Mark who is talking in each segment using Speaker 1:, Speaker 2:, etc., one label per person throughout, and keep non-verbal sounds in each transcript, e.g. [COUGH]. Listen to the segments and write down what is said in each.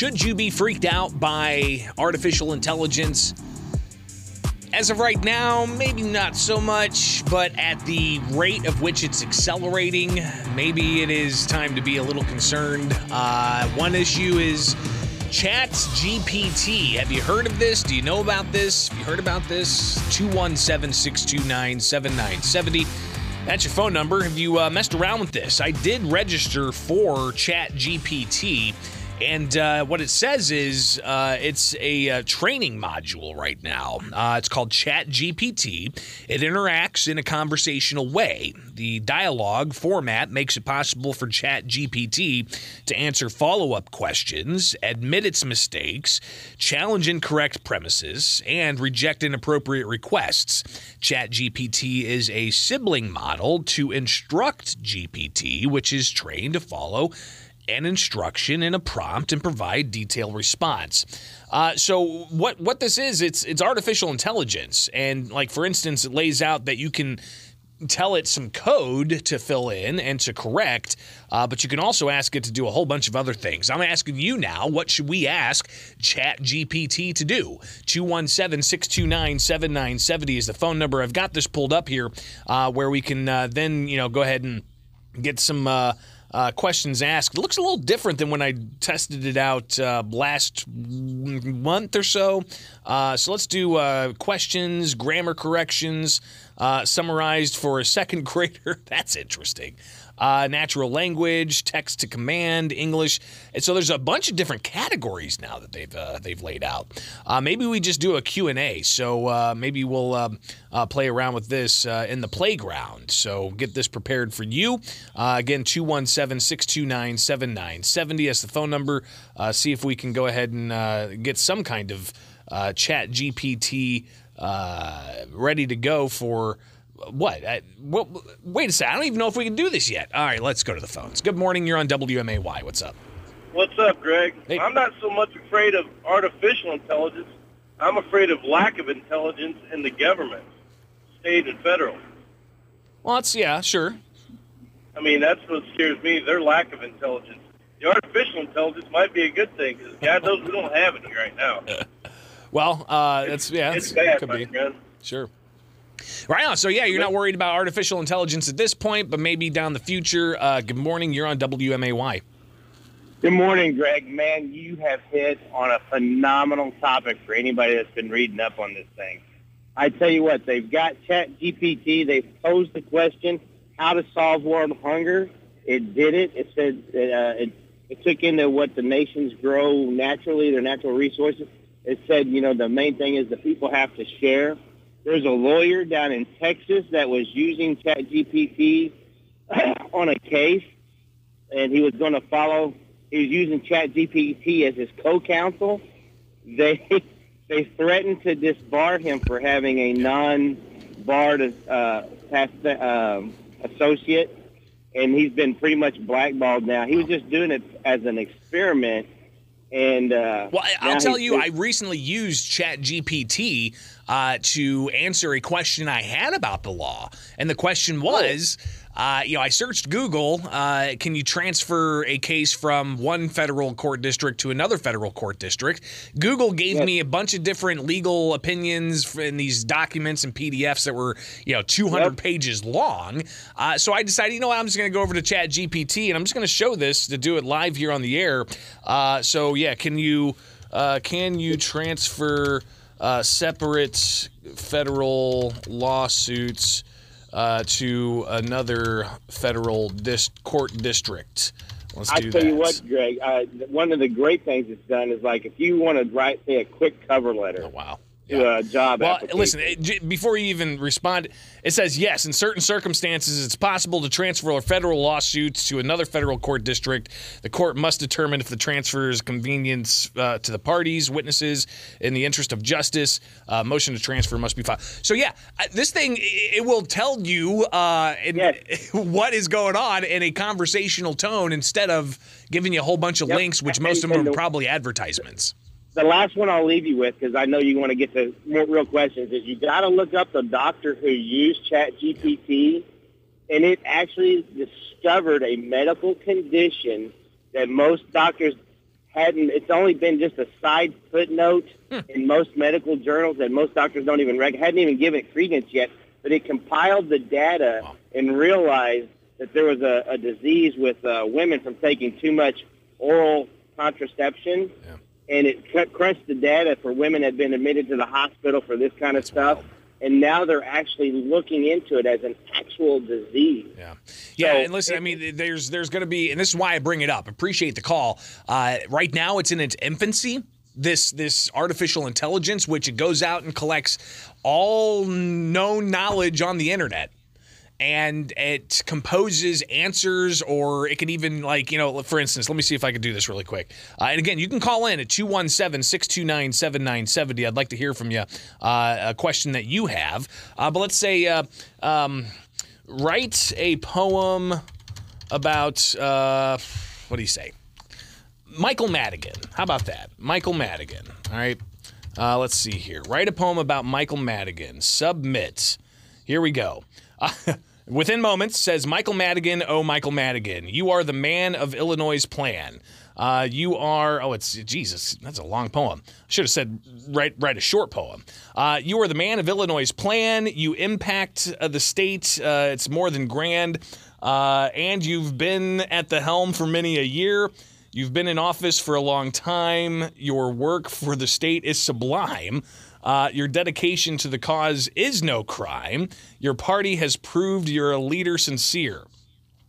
Speaker 1: should you be freaked out by artificial intelligence? As of right now, maybe not so much, but at the rate of which it's accelerating, maybe it is time to be a little concerned. Uh, one issue is Chat GPT. Have you heard of this? Do you know about this? Have you heard about this? 217 629 7970. That's your phone number. Have you uh, messed around with this? I did register for Chat GPT. And uh, what it says is uh, it's a, uh, training module right now. Uh, it's called Chat GPT. It interacts in a conversational way. The dialogue format makes it possible for Chat GPT to answer follow up questions, admit its mistakes, challenge incorrect premises, and reject inappropriate requests. Chat GPT is a sibling model to instruct GPT, which is trained to follow an instruction and a prompt and provide detailed response. Uh, so what what this is, it's it's artificial intelligence, and like for instance, it lays out that you can tell it some code to fill in and to correct, uh, but you can also ask it to do a whole bunch of other things. I'm asking you now, what should we ask ChatGPT to do? 217 629 7970 is the phone number. I've got this pulled up here uh, where we can uh, then, you know, go ahead and get some. Uh, questions asked. It looks a little different than when I tested it out uh, last month or so. Uh, so let's do uh, questions, grammar corrections, uh, summarized for a second [LAUGHS] grader. That's interesting uh, natural language, text to command, English. And so there's a bunch of different categories now that they've uh, they've laid out. Uh, maybe we just do a Q&A. So uh, maybe we'll um, uh, play around with this in the playground. So get this prepared for you. again, 217-629-7970. That's the phone number. see if we can go ahead and get some kind of chat GPT Uh, ready to go for what? I, well, wait a second. I don't even know if we can do this yet. All right, let's go to the phones. Good morning. You're on WMAY. What's up?
Speaker 2: What's up, Greg? Hey. I'm not so much afraid of artificial intelligence. I'm afraid of lack of intelligence in the government, state and federal.
Speaker 1: Well, that's yeah, sure.
Speaker 2: I mean, that's what scares me. Their lack of intelligence. The artificial intelligence might be a good thing because God knows we don't have any right now. [LAUGHS]
Speaker 1: well, uh, that's yeah,
Speaker 2: it's bad,
Speaker 1: could
Speaker 2: be. Friend.
Speaker 1: Sure. Right on. So yeah, you're not worried about artificial intelligence at this point, but maybe down the future. Uh, good morning. You're on WMAY.
Speaker 3: Good morning, Greg. Man, you have hit on a phenomenal topic for anybody that's been reading up on this thing. I tell you what, they've got Chat GPT. They've posed the question, how to solve world hunger. It did it. It said uh, it, it took into what the nations grow naturally, their natural resources. It said, you know, the main thing is the people have to share. There's a lawyer down in Texas that was using ChatGPT [CLEARS THROAT] on a case, and he was going to follow. He was using ChatGPT as his co-counsel. They [LAUGHS] they threatened to disbar him for having a non-barred uh, past, uh, associate, and he's been pretty much blackballed now. He was just doing it as an experiment and uh,
Speaker 1: well, I, will tell you, I recently used Chat GPT uh, to answer a question I had about the law, and the question oh. was. Uh, you know, I searched Google. Uh, can you transfer a case from one federal court district to another federal court district? Google gave yes. me a bunch of different legal opinions in these documents and PDFs that were, you know, 200 yep. pages long. Uh, so I decided, you know what, I'm just going to go over to Chat GPT and I'm just going to show this to do it live here on the air. Uh, so yeah, can you uh, can you transfer uh, separate federal lawsuits? Uh, to another federal dis- court district. Let's
Speaker 3: I
Speaker 1: tell
Speaker 3: that. you what, Greg. Uh, one of the great things it's done is like if you want to write, say, a quick cover letter.
Speaker 1: Oh, wow
Speaker 3: a job.
Speaker 1: Well, listen, before you even respond, it says yes. In certain circumstances, it's possible to transfer federal lawsuits to another federal court district. The court must determine if the transfer is convenience uh, to the parties, witnesses, in the interest of justice. Uh, motion to transfer must be filed. So yeah, this thing it will tell you uh, in, yes. [LAUGHS] what is going on in a conversational tone instead of giving you a whole bunch of yep. links, which most of them are probably advertisements
Speaker 3: the last one I'll leave you with, because I know you want to get to more real questions, is you got to look up the doctor who used ChatGPT, and it actually discovered a medical condition that most doctors hadn't. It's only been just a side footnote hmm. in most medical journals that most doctors don't even rec- hadn't even given it credence yet. But it compiled the data wow. and realized that there was a, a disease with uh, women from taking too much oral contraception. Yeah. And it cut, crunched the data for women that had been admitted to the hospital for this kind of stuff. And now they're actually looking into it as an actual disease.
Speaker 1: Yeah, yeah. So and listen, it, I mean, there's there's going to be, and this is why I bring it up. Appreciate the call. Uh, right now, it's in its infancy. This this artificial intelligence, which it goes out and collects all known knowledge on the internet and it composes answers or it can even like you know for instance let me see if i can do this really quick. Uh, and again you can call in at 217-629-7970 i'd like to hear from you uh, a question that you have. Uh, but let's say uh, um, write a poem about uh, what do you say? Michael madigan. How about that? Michael madigan. All right. Uh, let's see here. Write a poem about michael madigan. Submit. Here we go [LAUGHS] Within moments, says Michael Madigan, oh, Michael Madigan, you are the man of Illinois' plan. Uh, you are, oh, it's Jesus, that's a long poem. I should have said, write, write a short poem. Uh, you are the man of Illinois' plan. You impact uh, the state. Uh, it's more than grand. Uh, and you've been at the helm for many a year. You've been in office for a long time. Your work for the state is sublime. Uh, your dedication to the cause is no crime. Your party has proved you're a leader sincere.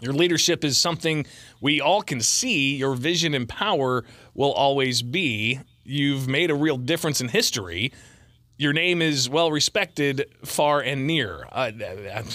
Speaker 1: Your leadership is something we all can see. Your vision and power will always be. You've made a real difference in history your name is well respected far and near. Uh,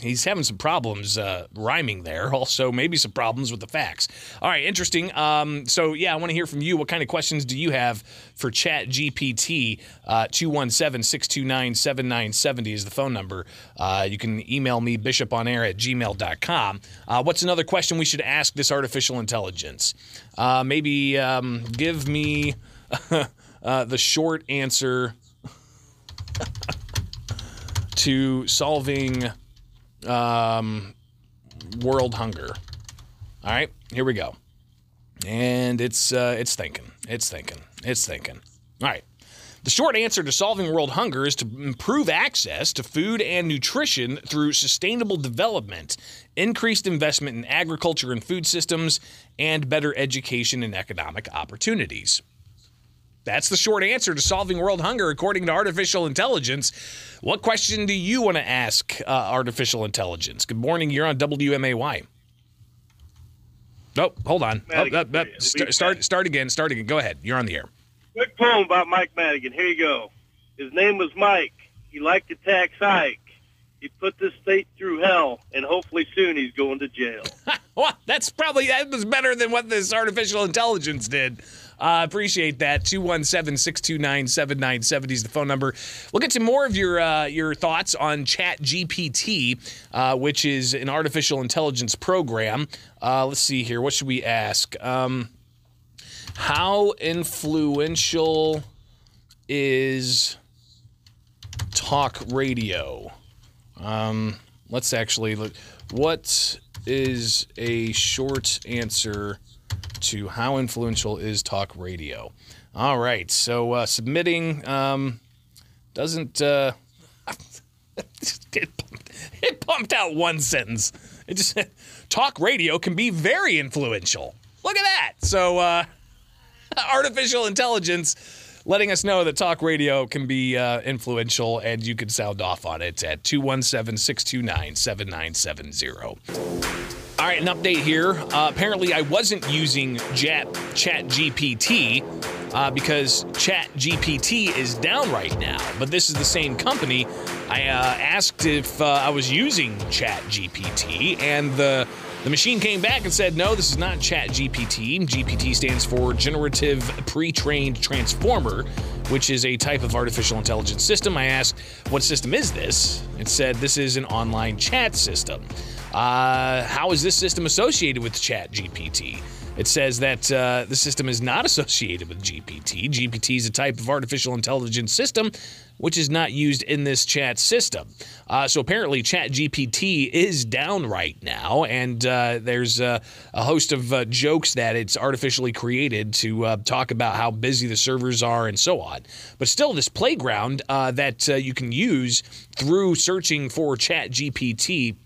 Speaker 1: he's having some problems uh, rhyming there. [LAUGHS] Also, maybe some problems with the facts. All right, interesting. Um, so, yeah, I want to hear from you. What kind of questions do you have for Chat GPT? Uh, 217 629 7970 is the phone number. Uh, you can email me, bishoponair at gmail.com. Uh, what's another question we should ask this artificial intelligence? Uh, maybe um, give me [LAUGHS] the short answer [LAUGHS] to solving um, world hunger. All right, here we go. And it's uh, it's thinking, it's thinking, it's thinking. All right. The short answer to solving world hunger is to improve access to food and nutrition through sustainable development, increased investment in agriculture and food systems, and better education and economic opportunities. That's the short answer to solving world hunger, according to artificial intelligence. What question do you want to ask uh, artificial intelligence? Good morning. You're on WMAY. Oh, hold on. Oh, start, start, start again. Start again. Go ahead. You're on the air.
Speaker 2: Quick poem about Mike Madigan. Here you go. His name was Mike. He liked to tax Ike. He put the state through hell, and hopefully soon he's going to jail. [LAUGHS]
Speaker 1: well, that's probably that was better than what this artificial intelligence did. Uh, appreciate that. 217 629 7970 is the phone number. We'll get to more of your uh, your thoughts on Chat GPT, uh, which is an artificial intelligence program. Uh, let's see here. What should we ask? Um, how influential is talk radio? Um, let's actually look. What is a short answer to how influential is talk radio. All right, so uh, submitting um, doesn't. Uh, [LAUGHS] it, pumped, it pumped out one sentence. It just talk radio can be very influential. Look at that. So, uh, [LAUGHS] artificial intelligence letting us know that talk radio can be uh, influential and you can sound off on it at 217 629 7970. All right, an update here. Uh, apparently, I wasn't using Chat, Chat GPT uh, because Chat GPT is down right now. But this is the same company. I uh, asked if uh, I was using Chat GPT, and the the machine came back and said, no, this is not Chat GPT. GPT stands for Generative Pre Trained Transformer, which is a type of artificial intelligence system. I asked, what system is this? It said, this is an online chat system. Uh, how is this system associated with ChatGPT? It says that uh, the system is not associated with GPT. GPT is a type of artificial intelligence system which is not used in this chat system. Uh, so apparently, ChatGPT is down right now, and uh, there's uh, a host of uh, jokes that it's artificially created to uh, talk about how busy the servers are and so on. But still, this playground uh, that you can use through searching for ChatGPT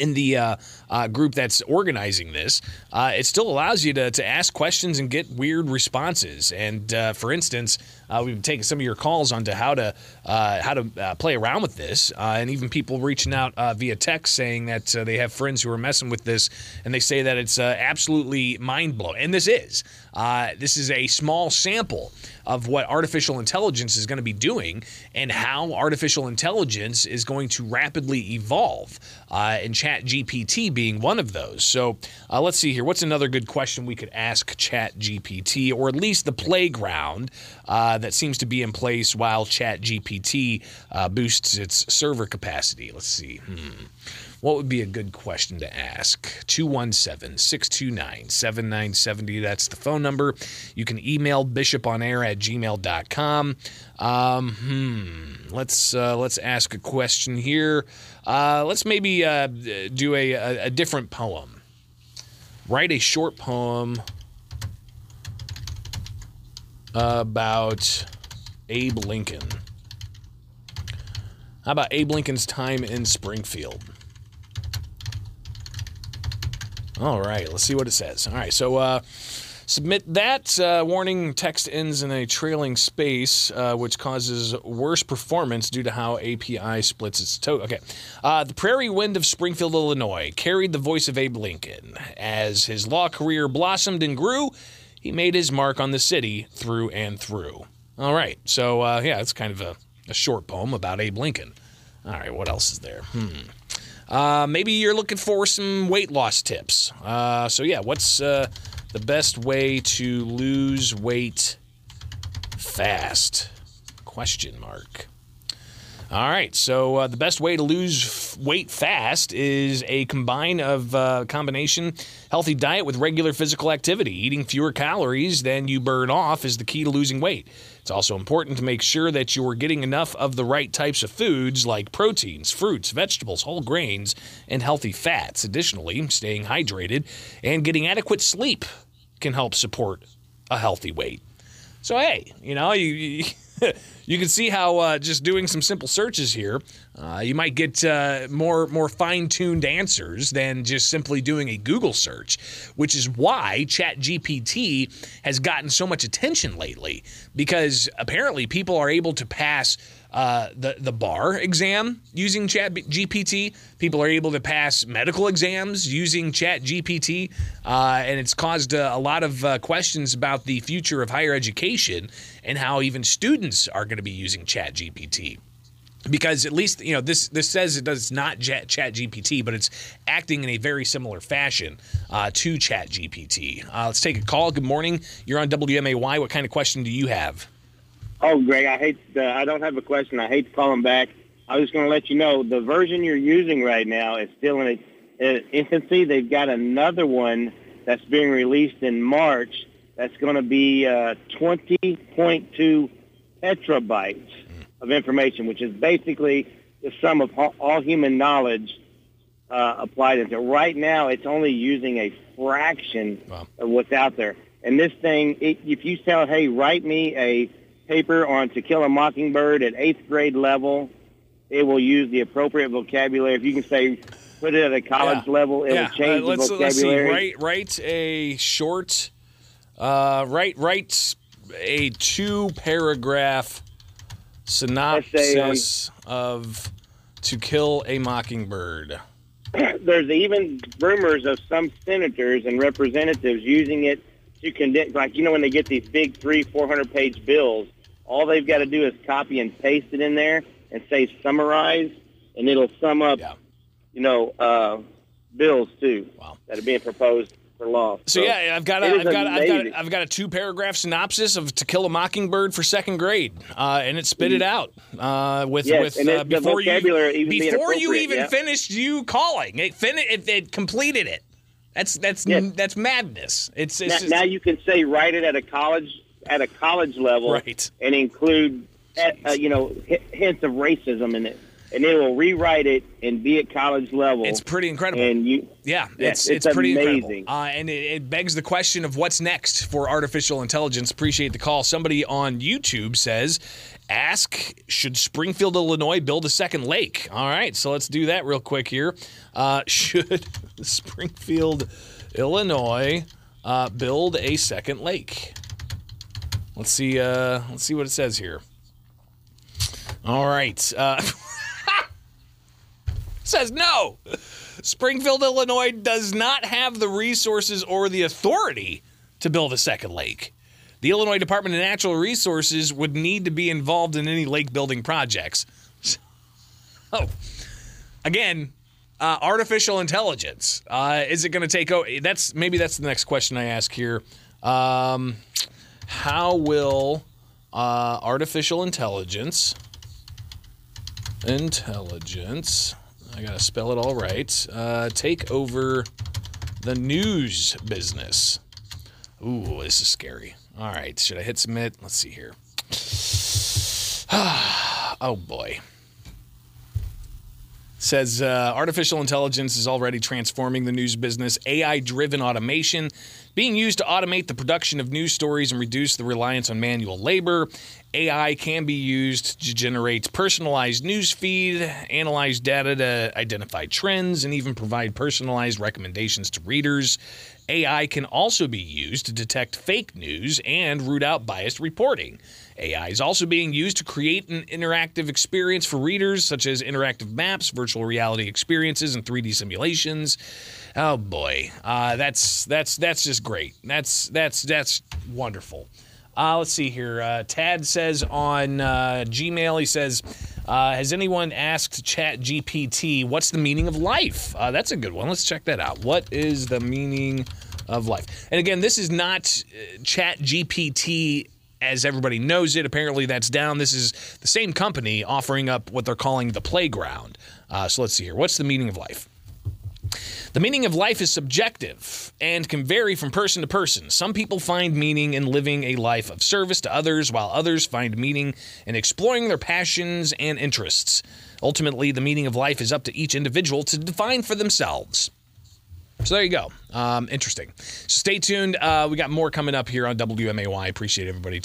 Speaker 1: in the uh, uh, group that's organizing this, uh, it still allows you to, to ask questions and get weird responses. And for instance, uh, we've taken some of your calls onto how to uh, how to play around with this, and even people reaching out via text saying that they have friends who are messing with this, and they say that it's absolutely mind blowing. And this is this is a small sample of what artificial intelligence is going to be doing and how artificial intelligence is going to rapidly evolve. Uh, and Chat GPT being one of those. So uh, let's see here. What's another good question we could ask Chat GPT, or at least the playground uh, that seems to be in place while Chat GPT uh, boosts its server capacity? Let's see. Hmm. What would be a good question to ask? 217 629 7970. That's the phone number. You can email bishoponair at gmail.com. Um, hmm. Let's, uh, let's ask a question here. Uh, let's maybe uh, do a, a, a different poem. Write a short poem about Abe Lincoln. How about Abe Lincoln's time in Springfield? All right, let's see what it says. All right, so uh, submit that. Uh, warning text ends in a trailing space, uh, which causes worse performance due to how API splits its token. Okay. Uh, the prairie wind of Springfield, Illinois carried the voice of Abe Lincoln. As his law career blossomed and grew, he made his mark on the city through and through. All right, so uh, yeah, it's kind of a, a short poem about Abe Lincoln. All right, what else is there? Hmm. Uh, maybe you're looking for some weight loss tips. Uh, so yeah, what's uh, the best way to lose weight fast? Question mark. All right, so uh, the best way to lose f- weight fast is a combine of uh, combination healthy diet with regular physical activity. Eating fewer calories than you burn off is the key to losing weight. It's also important to make sure that you're getting enough of the right types of foods like proteins, fruits, vegetables, whole grains, and healthy fats. Additionally, staying hydrated and getting adequate sleep can help support a healthy weight. So hey, you know, you, you [LAUGHS] you can see how uh, just doing some simple searches here, uh, you might get uh, more more fine tuned answers than just simply doing a Google search, which is why ChatGPT has gotten so much attention lately because apparently people are able to pass uh, the the bar exam using Chat GPT. People are able to pass medical exams using Chat GPT, uh, and it's caused uh, a lot of uh, questions about the future of higher education and how even students are going to be using Chat GPT because at least you know this this says it does not chat, gpt but it's acting in a very similar fashion uh, to chat gpt uh, let's take a call good morning you're on wmay what kind of question do you have
Speaker 3: Oh, Greg, I hate. Uh, I don't have a question. I hate to call him back. I was going to let you know the version you're using right now is still in its infancy. They've got another one that's being released in March. That's going to be uh, 20.2 petabytes of information, which is basically the sum of all human knowledge uh, applied into. Right now, it's only using a fraction wow. of what's out there. And this thing, it, if you tell, hey, write me a paper on To Kill a Mockingbird at eighth grade level, it will use the appropriate vocabulary. If you can say, put it at a college yeah. level, it
Speaker 1: yeah.
Speaker 3: will change
Speaker 1: uh,
Speaker 3: the vocabulary. Let's see.
Speaker 1: Write, write a short, uh, write, write a two paragraph synopsis of To Kill a Mockingbird. [CLEARS THROAT]
Speaker 3: There's even rumors of some senators and representatives using it to condense, like you know, when they get these big three, four hundred page bills, all they've got to do is copy and paste it in there and say summarize, and it'll sum up, yeah. you know, uh, bills too wow. that are being proposed for lost.
Speaker 1: So, yeah, I've got a, I've got, I've got,
Speaker 3: amazing.
Speaker 1: I've got a two paragraph synopsis of To Kill a Mockingbird for second grade, uh, and it spit it out uh, with
Speaker 3: Yes,
Speaker 1: with uh, before you
Speaker 3: even
Speaker 1: before you even
Speaker 3: yeah.
Speaker 1: finished you calling. It fin- it, it completed it. That's that's
Speaker 3: Yes.
Speaker 1: that's madness. It's, it's
Speaker 3: now,
Speaker 1: just-
Speaker 3: now you can say write it at a college at a college level,
Speaker 1: Right.
Speaker 3: and include uh, you know hints of racism in it, and it will rewrite it and be at college level.
Speaker 1: it's pretty incredible.
Speaker 3: and you
Speaker 1: Yeah,
Speaker 3: Yes,
Speaker 1: it's, it's
Speaker 3: it's
Speaker 1: pretty incredible.
Speaker 3: amazing.
Speaker 1: Uh, and it, it begs the question of what's next for artificial intelligence. Appreciate the call. Somebody on YouTube says, ask, should Springfield, Illinois build a second lake? All right, so let's do that real quick here. Uh, [LAUGHS] should Springfield, Illinois uh, build a second lake? Let's see. Uh, let's see what it says here. All right. [LAUGHS] Says no. Springfield, Illinois does not have the resources or the authority to build a second lake. The Illinois Department of Natural Resources would need to be involved in any lake building projects. Oh, again, uh, artificial intelligence. Uh, is it going to take over? That's maybe that's the next question I ask here. Um, how will uh, artificial intelligence intelligence I gotta spell it all right. Uh, take over the news business. Ooh, this is scary. All right, should I hit submit? Let's see here. [SIGHS] oh boy. Says uh, artificial intelligence is already transforming the news business. AI driven automation being used to automate the production of news stories and reduce the reliance on manual labor. AI can be used to generate personalized news feed, analyze data to identify trends, and even provide personalized recommendations to readers. AI can also be used to detect fake news and root out biased reporting. AI is also being used to create an interactive experience for readers, such as interactive maps, virtual reality experiences, and 3D simulations. Oh boy, uh, that's that's that's just great. That's that's that's wonderful. Uh, let's see here. Uh, Tad says on uh, Gmail, he says, uh, "Has anyone asked Chat GPT what's the meaning of life?" Uh, that's a good one. Let's check that out. What is the meaning of life? And again, this is not uh, Chat GPT as everybody knows it. Apparently, that's down. This is the same company offering up what they're calling the playground. So let's see here. What's the meaning of life? The meaning of life is subjective and can vary from person to person. Some people find meaning in living a life of service to others, while others find meaning in exploring their passions and interests. Ultimately, the meaning of life is up to each individual to define for themselves. So there you go. Um, interesting. So stay tuned. Uh, we got more coming up here on WMAY. Appreciate everybody.